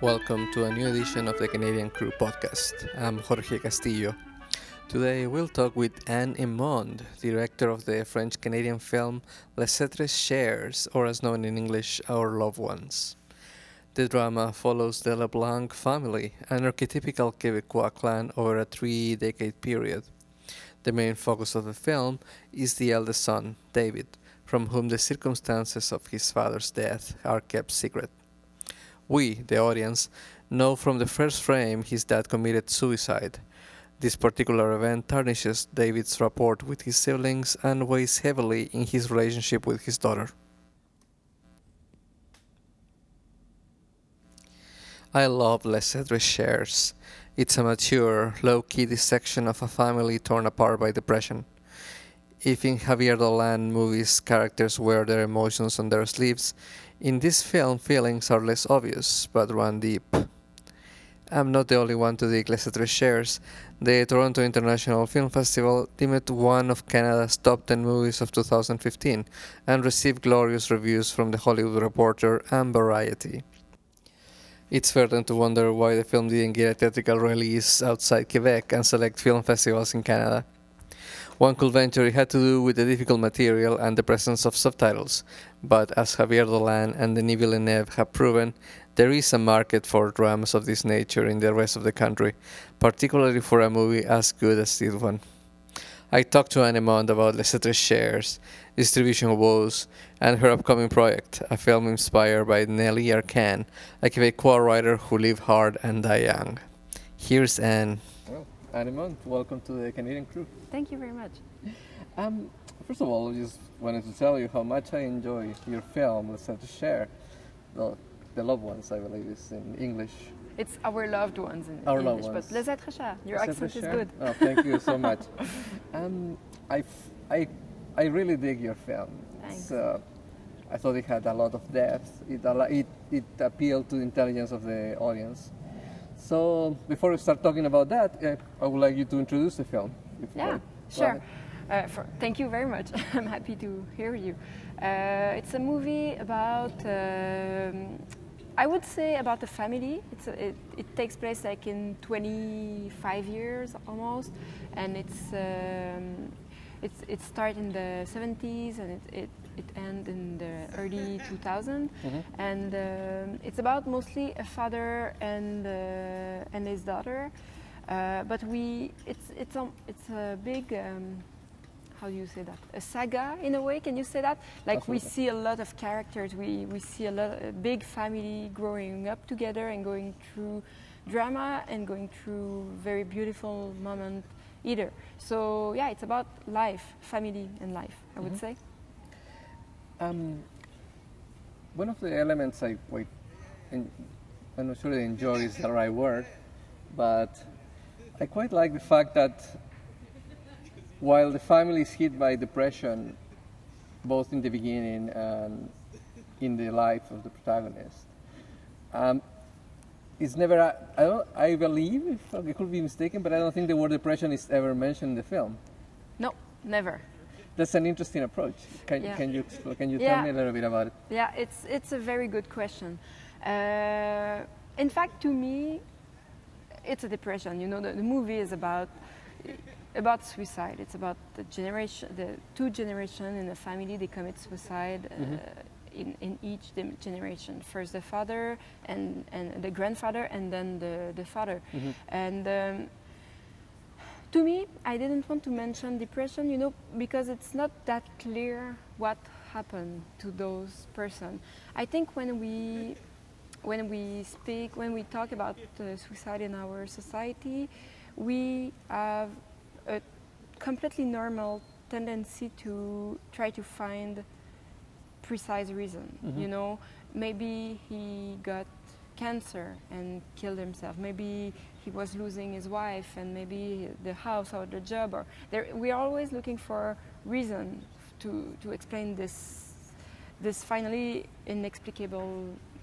Welcome to a new edition of the Canadian Crew podcast. I'm Jorge Castillo. Today we'll talk with Anne Émond, director of the French Canadian film Les Êtres Chers, or as known in English, Our Loved Ones. The drama follows the LeBlanc family, an archetypical Quebecois clan over a three decade period. The main focus of the film is the eldest son, David, from whom the circumstances of his father's death are kept secret. We, the audience, know from the first frame his dad committed suicide. This particular event tarnishes David's rapport with his siblings and weighs heavily in his relationship with his daughter. I love Les Êtres Chers. It's a mature, low key dissection of a family torn apart by depression. If in Xavier Dolan movies characters wear their emotions on their sleeves, in this film feelings are less obvious but run deep. I'm not the only one to dig Les Êtres Chers. The Toronto International Film Festival deemed one of Canada's top 10 movies of 2015 and received glorious reviews from The Hollywood Reporter and Variety. It's then to wonder why the film didn't get a theatrical release outside Quebec and select film festivals in Canada. One could venture it had to do with the difficult material and the presence of subtitles, but as Xavier Dolan and Denis Villeneuve have proven, there is a market for dramas of this nature in the rest of the country, particularly for a movie as good as this one. I talked to Anne about Les Êtres Chers, distribution woes, and her upcoming project, a film inspired by Nelly Arcan, a Quebecois writer who lived hard and died young. Here's Anne. Émond, welcome to the Canadian crew. Thank you very much. Um, first of all, I just wanted to tell you how much I enjoy your film, Les Êtres Chers. The, the Loved Ones, I believe, is in English. It's our loved ones in our English, loved ones. but Les êtres chers. Your Les accent is good. Oh, thank you so much. um, I, I, I really dig your film. Thanks. Uh, I thought it had a lot of depth. It, it, it appealed to the intelligence of the audience. So before we start talking about that, uh, I would like you to introduce the film. yeah, sure. Uh, for, thank you very much. I'm happy to hear you. Uh, it's a movie about um, I would say about the family. A, it, it, takes place like in 25 years almost, and it's um, it's it starts in the 70s and it it, it ends in the early 2000s, mm-hmm. and um, it's about mostly a father and uh, and his daughter. Uh, but we it's it's um, it's a big um, how do you say that a saga in a way can you say that like Absolutely. we see a lot of characters we, we see a lot a big family growing up together and going through drama and going through very beautiful moment either so yeah it's about life family and life i would mm-hmm. say um, one of the elements i wait i'm not sure enjoy is the right word but i quite like the fact that while the family is hit by depression, both in the beginning and in the life of the protagonist, um, it's never. I don't. I believe I could be mistaken, but I don't think the word depression is ever mentioned in the film. No, never. That's an interesting approach. Can, yeah. can you can you yeah. tell me a little bit about it? Yeah, it's it's a very good question. Uh, in fact, to me, it's a depression. You know, the, the movie is about about suicide. It's about the generation, the two generation in a family. They commit suicide uh, mm-hmm. in in each generation. First the father and and the grandfather, and then the the father. Mm-hmm. And um, to me, I didn't want to mention depression, you know, because it's not that clear what happened to those person. I think when we when we speak, when we talk about uh, suicide in our society, we have a completely normal tendency to try to find precise reason. Mm-hmm. You know, maybe he got cancer and killed himself. Maybe he was losing his wife and maybe the house or the job. Or we are always looking for reason to, to explain this this finally inexplicable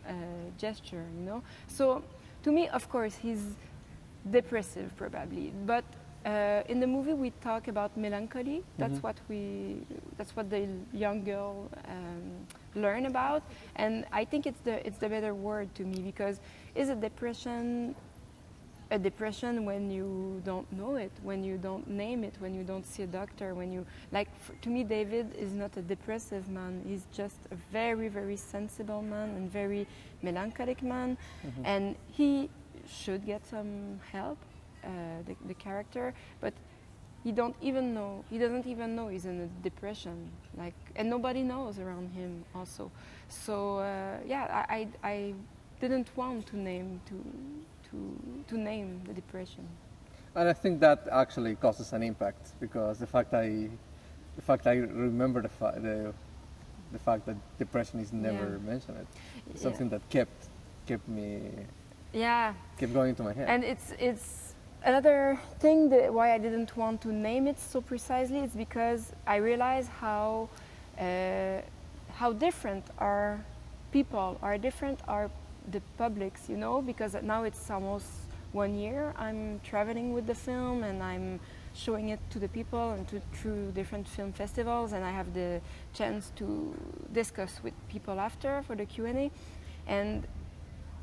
uh, gesture. You know. So to me, of course, he's depressive probably, but Uh, in the movie, we talk about melancholy. That's Mhm. what we. That's what the young girl um, learn about, and I think it's the it's the better word to me because is it depression a depression when you don't know it, when you don't name it, when you don't see a doctor, when you like. f to me, David is not a depressive man. He's just a very, very sensible man and very melancholic man, Mhm. and he should get some help, uh, the, the character, but he don't even know. He doesn't even know he's in a depression. Like, and nobody knows around him also. So uh, yeah, I, I I didn't want to name to to to name the depression. And I think that actually causes an impact because the fact I, the fact I remember the fa- the, the fact that depression is never Yeah. mentioned, it's something that kept kept me Yeah, kept going into my head. and it's it's another thing that why I didn't want to name it so precisely. It's because I realize how uh, how different our people are different are the publics, you know, because now it's almost one year I'm traveling with the film and I'm showing it to the people and to, through different film festivals and I have the chance to discuss with people after for the Q&A and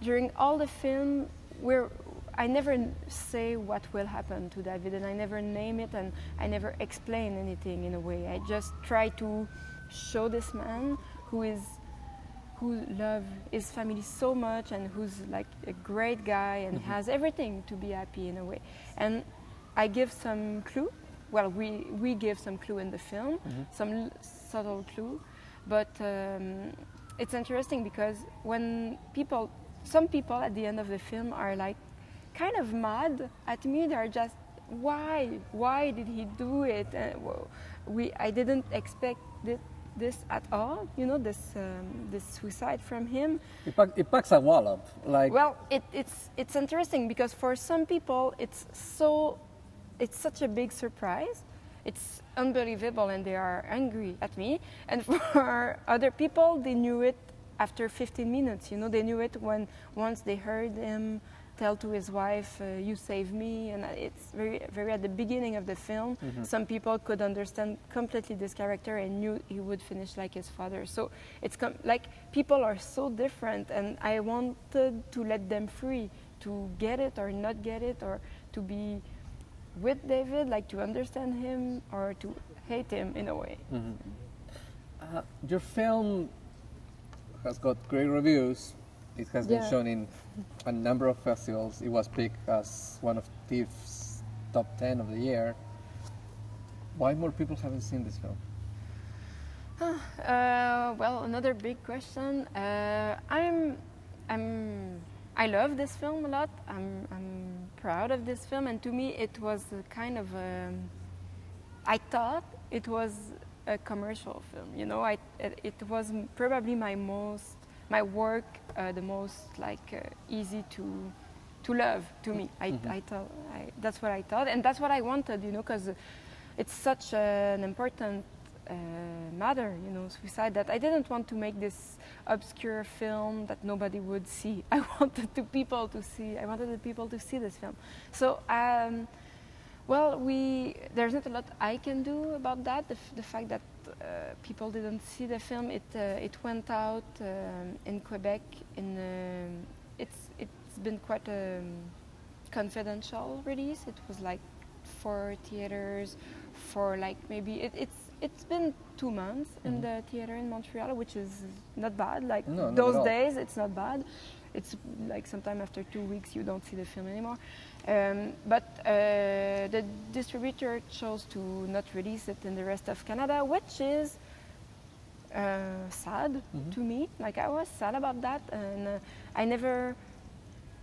during all the film we're I never say what will happen to David and I never name it and I never explain anything in a way. I just try to show this man who is who love his family so much and who's like a great guy and Mhm. has everything to be happy in a way. And I give some clue. Well, we we give some clue in the film, Mhm. some l- subtle clue, but um, it's interesting because when people, some people at the end of the film are like kind of mad at me. They're just why why did he do it? And w- we I didn't expect thi- this at all. You know this um, this suicide from him. it, pack, it packs a wallop. Like Well, it, it's it's interesting because for some people it's so it's such a big surprise. It's unbelievable and they are angry at me. And for other people, they knew it after 15 minutes. You know, they knew it when once they heard him tell to his wife, uh, "You save me," and it's very very at the beginning of the film. Mhm. Some people could understand completely this character and knew he would finish like his father. So it's com- like people are so different, and I wanted to let them free to get it or not get it, or to be with David, like to understand him or to hate him in a way. Mhm. Uh, your film has got great reviews. It has been Yeah. shown in a number of festivals. It was picked as one of TIFF's top 10 of the year. Why more people haven't seen this film? Uh, well, another big question. Uh, I'm, I'm, I love this film a lot. I'm, I'm proud of this film, and to me, it was a kind of. um I thought it was a commercial film. You know, I, it, it was probably my most, my work, uh, the most like uh, easy to, to love to me. I, Mhm. I thought I, that's what I thought, and that's what I wanted. You know, because it's such an important uh, matter, you know, suicide, that I didn't want to make this obscure film that nobody would see. I wanted the people to see. I wanted the people to see this film. So, um, well, we there's not a lot I can do about that. The, f- the fact that people didn't see the film, it uh, it went out um, in Quebec. In um, it's it's been quite a um, confidential release. It was like for theaters, for like maybe it, it's it's been two months in Mhm. the theater in Montreal, which is not bad. Like No, those days, it's not bad. It's like sometime after two weeks you don't see the film anymore. Um, but uh, the distributor chose to not release it in the rest of Canada, which is uh, sad Mhm. to me. Like I was sad about that, and uh, I never.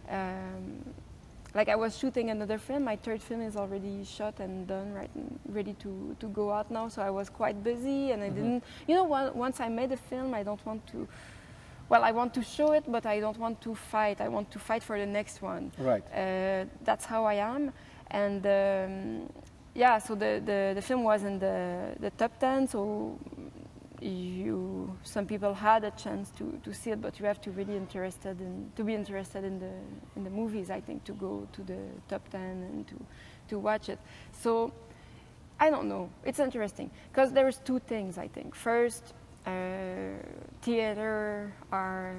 Um, like I was shooting another film. My third film is already shot and done, right, and ready to, to go out now. So I was quite busy, and I Mhm. didn't. You know, once I made a film, I don't want to. Well, I want to show it, but I don't want to fight. I want to fight for the next one. Right. Uh, that's how I am, and um, yeah. So the, the, the film was in the the top ten. So you some people had a chance to, to see it, but you have to really interested in to be interested in the in the movies. I think to go to the top ten and to to watch it. So I don't know. It's interesting because there's two things. I think first, uh, theater are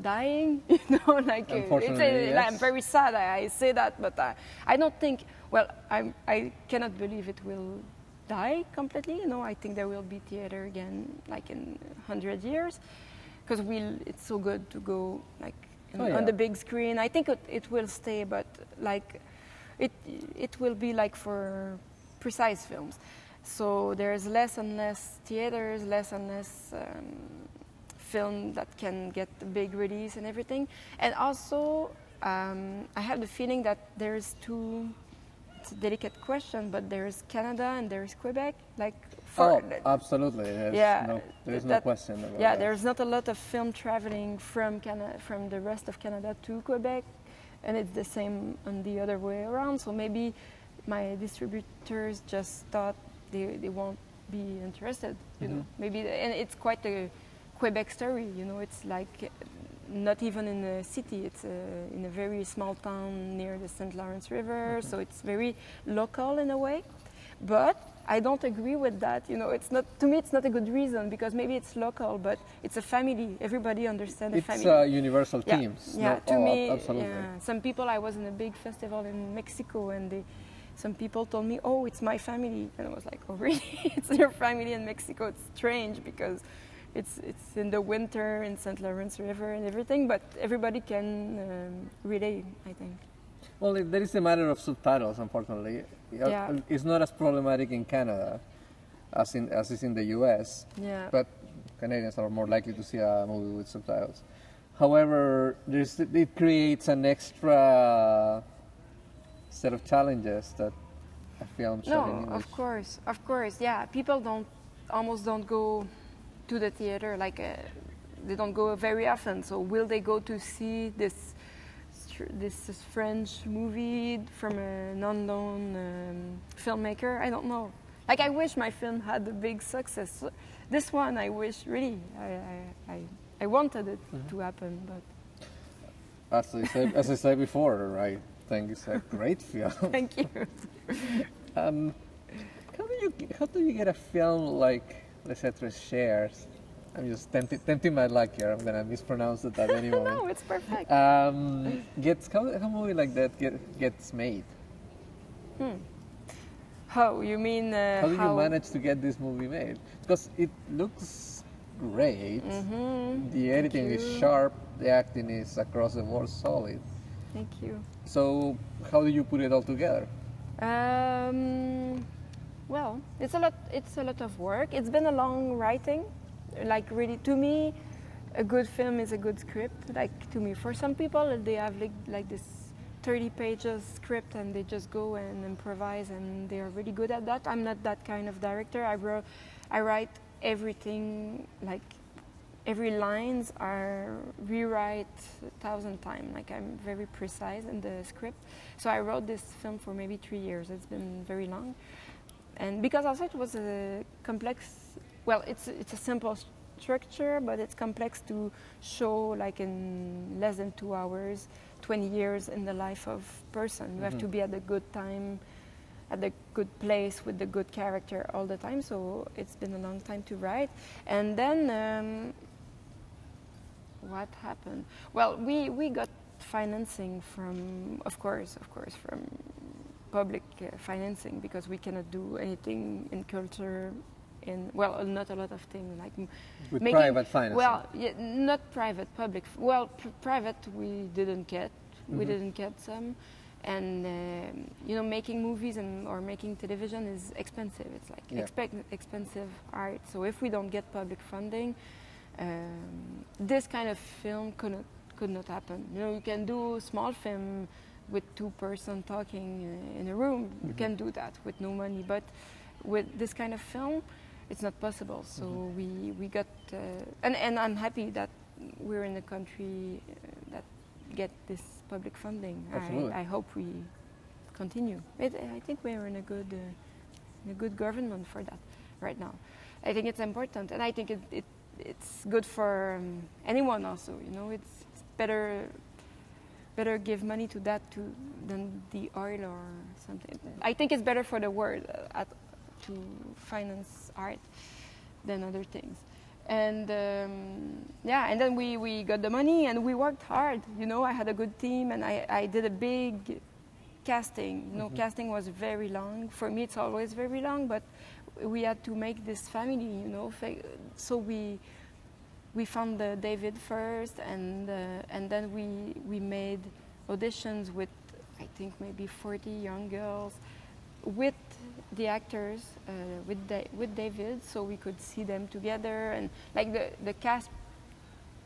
dying. You know, like uh, it's a, yes. I'm very sad. I, I say that, but I, I don't think. Well, I I cannot believe it will die completely. You know, I think there will be theater again, like in hundred years, because we will it's so good to go like in, Oh, yeah. on the big screen. I think it, it will stay, but like it it will be like for precise films. So there's less and less theaters, less and less um, film that can get the big release and everything. And also, um, I have the feeling that there's two. It's a delicate question, but there's Canada and there's Quebec. Like, for Oh, absolutely. There's Yeah, no, there's no that- question about yeah, that. there's not a lot of film traveling from Canada, from the rest of Canada to Quebec, and it's the same on the other way around. So maybe my distributors just thought they, they won't be interested. You know, Mhm. maybe, and it's quite a Quebec story. You know, it's like not even in a city. It's uh, in a very small town near the St. Lawrence River. So it's very local in a way. But I don't agree with that. You know, it's not to me. It's not a good reason because maybe it's local, but it's a family. Everybody understands a It's family. uh, universal yeah, themes. yeah. To me, absolutely. yeah. Some people. I was in a big festival in Mexico, and they, some people told me, "Oh, it's my family," and I was like, "Oh, really? it's your family in Mexico?" It's strange because. It's, it's in the winter in St. Lawrence River and everything, but everybody can um, relate, I think. Well, there is a matter of subtitles, unfortunately. Uh, Yeah. It's not as problematic in Canada as in as is in the U.S. Yeah. But Canadians are more likely to see a movie with subtitles. However, there's, it creates an extra set of challenges that a film shot in No, English. of course, of course, yeah. People don't almost don't go to the theater like uh, they don't go very often. So will they go to see this this, French movie from an unknown um, filmmaker? I don't know. Like I wish my film had a big success. This one, I wish really. I I, I, I wanted it Mm-hmm. to happen, but As I said, as I said before, I think it's a great film. thank you. Um, how do you how do you get a film like Les Êtres Chers? I'm just tempting, tempting my luck here. I'm gonna mispronounce it at any no, moment. it's perfect. Um, gets how, how a movie like that get, gets made? how you mean? Uh, How do you manage to get this movie made? Because it looks great. Mhm. The editing is sharp. The acting is across the board solid. Thank you. So how do you put it all together? Um, well, it's a lot. It's a lot of work. It's been a long writing. Like really, to me, a good film is a good script. Like to me, for some people, they have like like this 30 pages script and they just go and improvise and they are really good at that. I'm not that kind of director. I wrote, I write everything like every lines are rewrite a thousand times. Like I'm very precise in the script. So I wrote this film for maybe three years. It's been very long, and because also it was a complex. Well, it's it's a simple structure, but it's complex to show like in less than two hours, 20 years in the life of person. You have to Mhm. be at a good time at the good place with the good character all the time. So it's been a long time to write. And then um, what happened? Well, we, we got financing from, of course, of course, from public uh, financing because we cannot do anything in culture. In well, not a lot of things like With Making- private financing. well, yeah, not private, public. Well, pr- private we didn't get. We Mhm. didn't get some, and um, you know, making movies and or making television is expensive. It's like Yeah. expensive art. So if we don't get public funding, um, this kind of film could not could not happen. You know, you can do small film with two person talking uh, in a room. You Mhm. can do that with no money, but with this kind of film, it's not possible. So Mhm. we we got uh, and and I'm happy that we're in a country uh, that get this public funding. Absolutely. I, I hope we continue. It, I think we're in a good uh, in a good government for that right now. I think it's important, and I think it, it it's good for um, anyone also. You know, it's, it's better better give money to that to, than the oil or something. I think it's better for the world uh, at, to finance art than other things. And um, yeah, and then we, we got the money and we worked hard. You know, I had a good team and I, I did a big casting. You know, Mhm. casting was very long. For me, it's always very long, but we had to make this family. You know, so we we found the David first, and uh, and then we we made auditions with I think maybe 40 young girls with the actors uh, with da- with David, so we could see them together and like the the cast.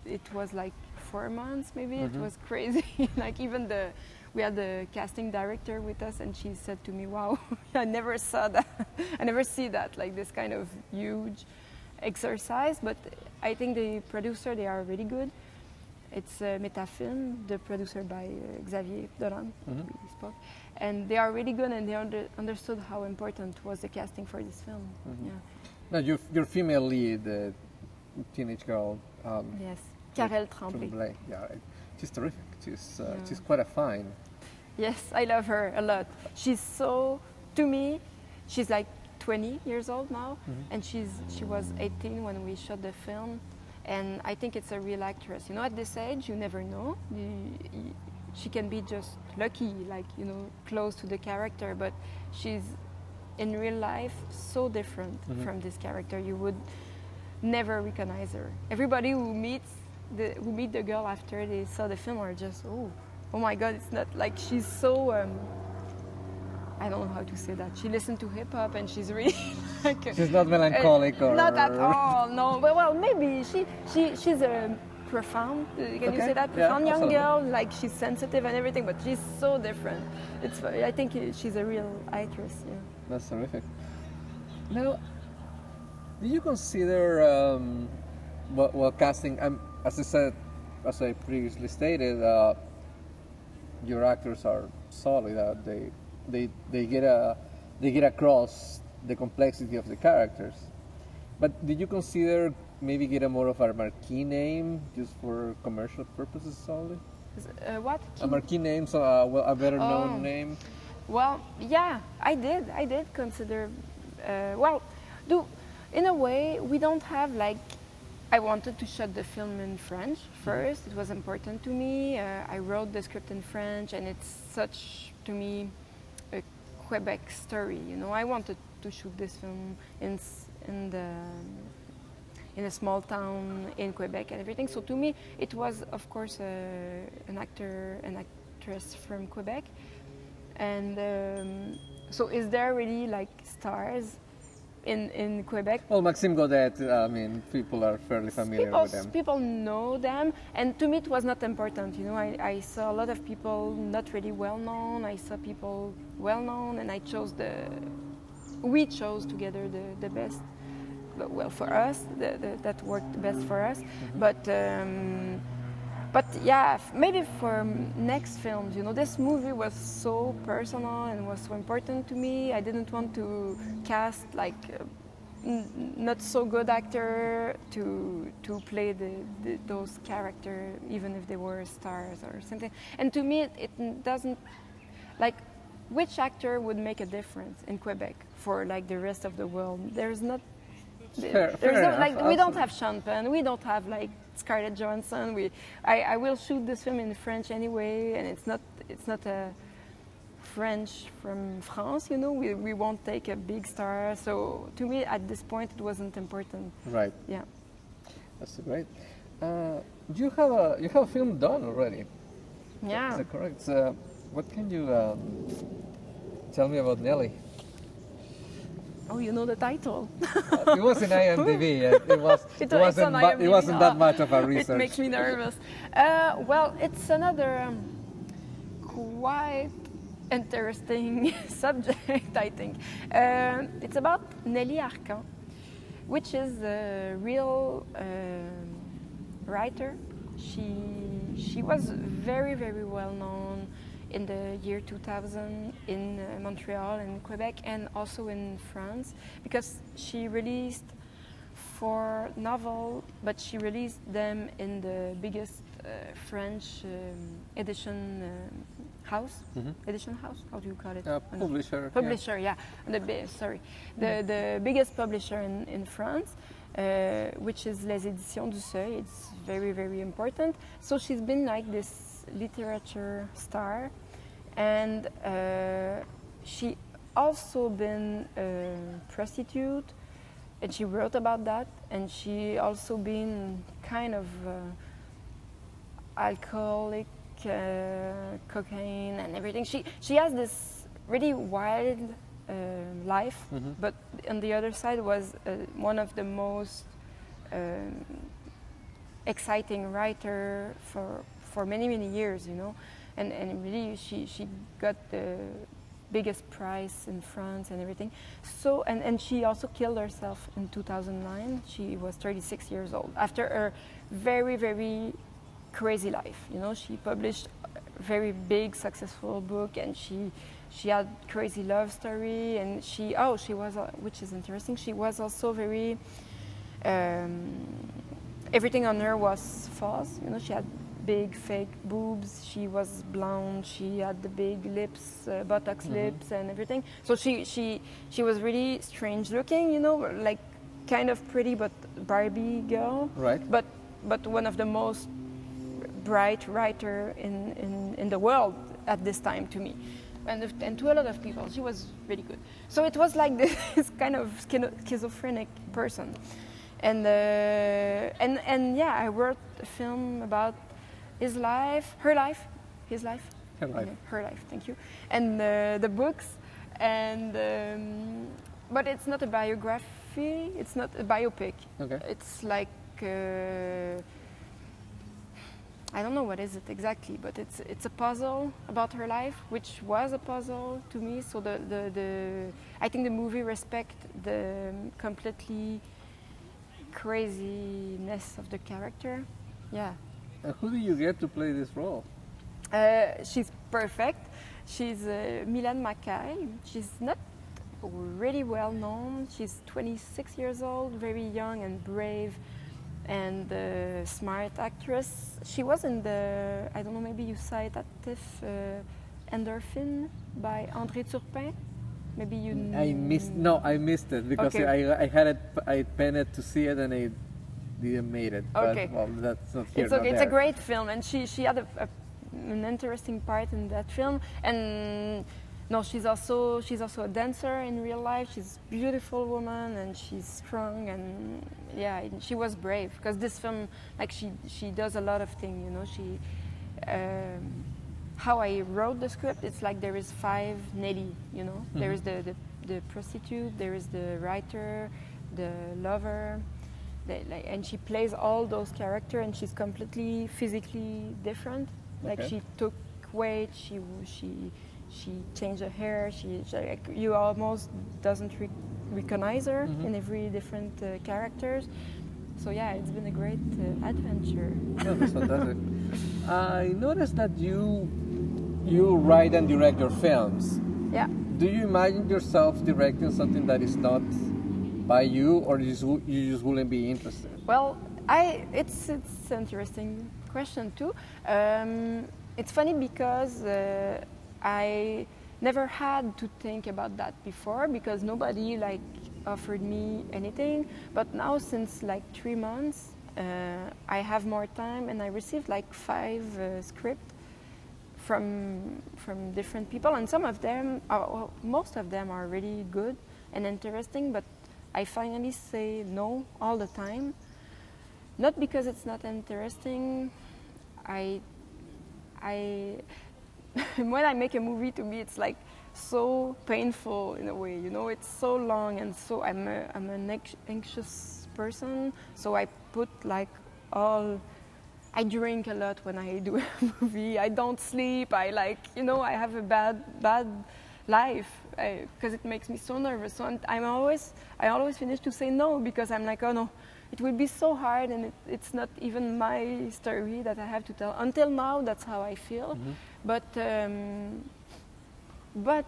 It was like four months, maybe it Mhm. was crazy. like even the we had the casting director with us, and she said to me, "Wow, I never saw that. I never see that like this kind of huge exercise." But I think the producer they are really good. It's uh, Metafilm, the producer by uh, Xavier Dolan, Mhm. we spoke, and they are really good, and they under, understood how important was the casting for this film. Mhm. Yeah. Now, your, your female lead, the teenage girl, um, Yes. Karelle from Tremblay. Yeah, she's terrific. She's, uh, Yeah. she's quite a fine. Yes, I love her a lot. She's so, to me, she's like 20 years old now, Mhm. and she's she was 18 when we shot the film, and I think it's a real actress. You know, at this age, you never know. You, you, she can be just lucky, like you know, close to the character, but she's in real life so different Mhm. from this character. You would never recognize her. Everybody who meets the who meet the girl after they saw the film are just oh, oh my god, it's not like she's so. Um, I don't know how to say that. She listened to hip hop and she's really like. She's not melancholic uh, or Not at all. No, but well, maybe she she she's a profound. uh, Can you say that? yeah, Profound young absolutely. girl. Like she's sensitive and everything, but she's so different. It's. I think she's a real actress. Yeah. That's terrific. Now, do you consider um, well, well casting? Um, as I said, as I previously stated, uh, your actors are solid. Uh, they they they get a they get across the complexity of the characters. But did you consider maybe get a more of a marquee name just for commercial purposes solely? Uh, what? A marquee name, so uh, well, a better known Oh. name. Well, yeah, I did. I did consider. Uh, well, do in a way we don't have like. I wanted to shoot the film in French first. It was important to me. Uh, I wrote the script in French, and it's such to me a Quebec story. You know, I wanted to shoot this film in in the in a small town in Quebec and everything. So to me, it was of course uh, an actor, an actress from Quebec, and um, so is there really like stars in in Quebec? Well, Maxim Gaudette, I mean, people are fairly familiar people, with them. people know them, and to me it was not important. You know, I, I saw a lot of people not really well known. I saw people well known, and I chose the. We chose together the, the best. Well, for us, the, the, that worked best for us. But um, but yeah, maybe for next films, you know, this movie was so personal and was so important to me. I didn't want to cast like uh, n- not so good actor to to play the, the those characters, even if they were stars or something. And to me, it, it doesn't like which actor would make a difference in Quebec for like the rest of the world. There's not. Fair- fair no, enough, like we don't have Sean Penn, we don't have like Scarlett Johansson. We, I, I will shoot this film in French anyway, and it's not it's not a French from France. You know, we, we won't take a big star. So to me, at this point, it wasn't important. Right, Yeah. that's great. Uh, you have a you have a film done already. Yeah. Is that correct? Uh, what can you um, tell me about Nelly? Oh, you know the title. Uh, it was in IMDb. it was, it, it wasn't, mu- it wasn't that Oh, much of a research. It makes me nervous. Uh, well, it's another um, quite interesting subject, I think. Um it's about Nelly Arcan, which is a real um writer. She she was very very well known in the year 2000 in uh, Montreal and Quebec and also in France because she released four novels, but she released them in the biggest uh, French um, edition um, house. Mhm. Edition house? How do you call it? Uh, know. publisher. yeah. Publisher, yeah. The sorry, the the biggest publisher in in France, uh, which is Les Éditions du Seuil. It's very very important. So she's been like this literature star, and uh, she also been a prostitute, and she wrote about that, and she also been kind of uh, alcoholic, uh, cocaine, and everything. She she has this really wild uh, life, Mhm. but on the other side was uh, one of the most um, exciting writer for for many many years, you know, and and really she she got the biggest prize in France and everything. So and and she also killed herself in 2009. She was 36 years old after a very very crazy life. You know, she published a very big successful book and she she had crazy love story and she oh she was uh, which is interesting she was also very um, everything on her was false you know she had big fake boobs. She was blonde. She had the big lips uh, buttocks Mhm. lips and everything. So she she she was really strange looking you know like kind of pretty but barbie girl. Right. but but one of the most bright writer in, in, in the world at this time to me. And, if- and to a lot of people. She was really good. So it was like this kind of schizophrenic person. And uh, and and yeah i wrote a film about his life her life his life Her life. Her life thank you and uh, the books and um, but it's not a biography it's not a biopic Okay. it's like uh, I don't know what is it exactly, but it's it's a puzzle about her life, which was a puzzle to me. So the the, the I think the movie respect the completely craziness of the character. Yeah, And who do you get to play this role? uh, she's perfect. She's uh, Mylène Mackay. She's not really well known. She's 26 years old, very young and brave, and uh, smart actress. She was in the I don't know maybe you saw it at TIFF, uh, Endorphine by André Turpin. Maybe you. I missed. No, I missed it because Okay. I, I had it. I penned it to see it and I didn't make it. Okay. But, well, that's not here. It's okay. It's a great film, and she she had a, a, an interesting part in that film. And no, she's also she's also a dancer in real life. She's a beautiful woman, and she's strong, and yeah, she was brave because this film, like she she does a lot of things. You know, she. Um, how I wrote the script, it's like there is five Nelly, you know. There Mhm. is the, the, the prostitute, there is the writer, the lover, the, like, and she plays all those characters, and she's completely physically different. Like Okay. she took weight, she she she changed her hair. She, she like, you almost doesn't re- recognize her Mhm. in every different uh, characters. So yeah, it's been a great uh, adventure. No, that's fantastic. I noticed that you you write and direct your films. Yeah. Do you imagine yourself directing something that is not by you, or you just, you just wouldn't be interested? Well, I it's it's an interesting question too. Um, it's funny because uh, I never had to think about that before because nobody like offered me anything. But now since like three months, uh, I have more time and I received like five uh, scripts from from different people, and some of them, are, well, most of them are really good and interesting. But I finally say no all the time, not because it's not interesting. I, I, when I make a movie, to me it's like so painful in a way. You know, it's so long and so I'm a, I'm an anxious person, so I put like all I drink a lot when I do a movie. I don't sleep. I like, you know, I have a bad, bad life because it makes me so nervous. So I'm, I'm always, I always finish to say no because I'm like, oh no, it will be so hard and it, it's not even my story that I have to tell. Until now, that's how I feel. Mhm. But, um, but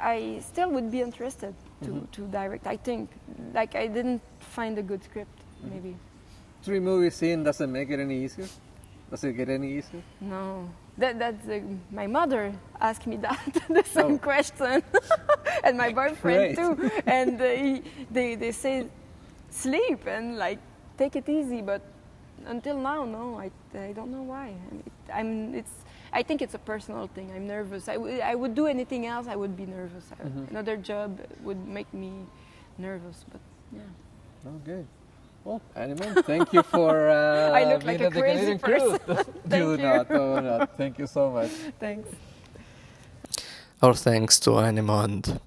I still would be interested to, Mhm. to direct. I think, like, I didn't find a good script maybe. Three movies in doesn't make it any easier. Does it get any easier? No, that that's uh, my mother asked me that the same Oh. question, and my boyfriend Great. too. And uh, he, they they say sleep and like take it easy, but until now, no, I, I don't know why. I mean, it, I'm it's I think it's a personal thing. I'm nervous. I, w- I would do anything else, I would be nervous. Mhm. Another job would make me nervous, but yeah. Oh, good. Well, Anne Émond, thank you for uh, I look being like a at the crazy Canadian Crew. Thank do you. not, do not. Thank you so much. Thanks. Our thanks to Anne Émond.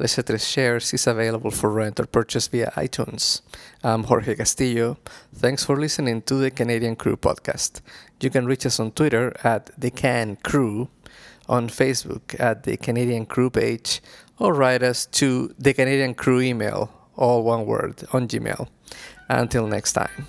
Les Êtres Chers is available for rent or purchase via iTunes. I'm Jorge Castillo. Thanks for listening to the Canadian Crew podcast. You can reach us on Twitter at the Can Crew, on Facebook at the Canadian Crew page, or write us to the Canadian Crew email, all one word, on Gmail. Until next time.